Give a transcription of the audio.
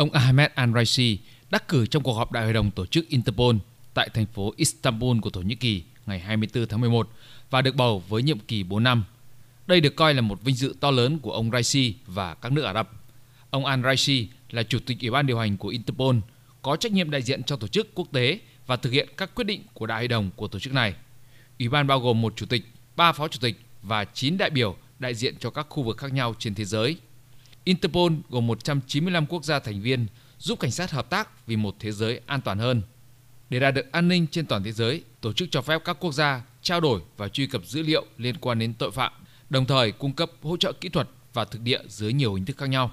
Ông Ahmed Al-Raisi đắc cử trong cuộc họp đại hội đồng tổ chức Interpol tại thành phố Istanbul của Thổ Nhĩ Kỳ ngày 24 tháng 11 và được bầu với nhiệm kỳ 4 năm. Đây được coi là một vinh dự to lớn của ông Raisi và các nước Ả Rập. Ông Al-Raisi là chủ tịch ủy ban điều hành của Interpol, có trách nhiệm đại diện cho tổ chức quốc tế và thực hiện các quyết định của đại hội đồng của tổ chức này. Ủy ban bao gồm một chủ tịch, ba phó chủ tịch và 9 đại biểu đại diện cho các khu vực khác nhau trên thế giới. Interpol gồm 195 quốc gia thành viên giúp cảnh sát hợp tác vì một thế giới an toàn hơn. Để đạt được an ninh trên toàn thế giới, tổ chức cho phép các quốc gia trao đổi và truy cập dữ liệu liên quan đến tội phạm, đồng thời cung cấp hỗ trợ kỹ thuật và thực địa dưới nhiều hình thức khác nhau.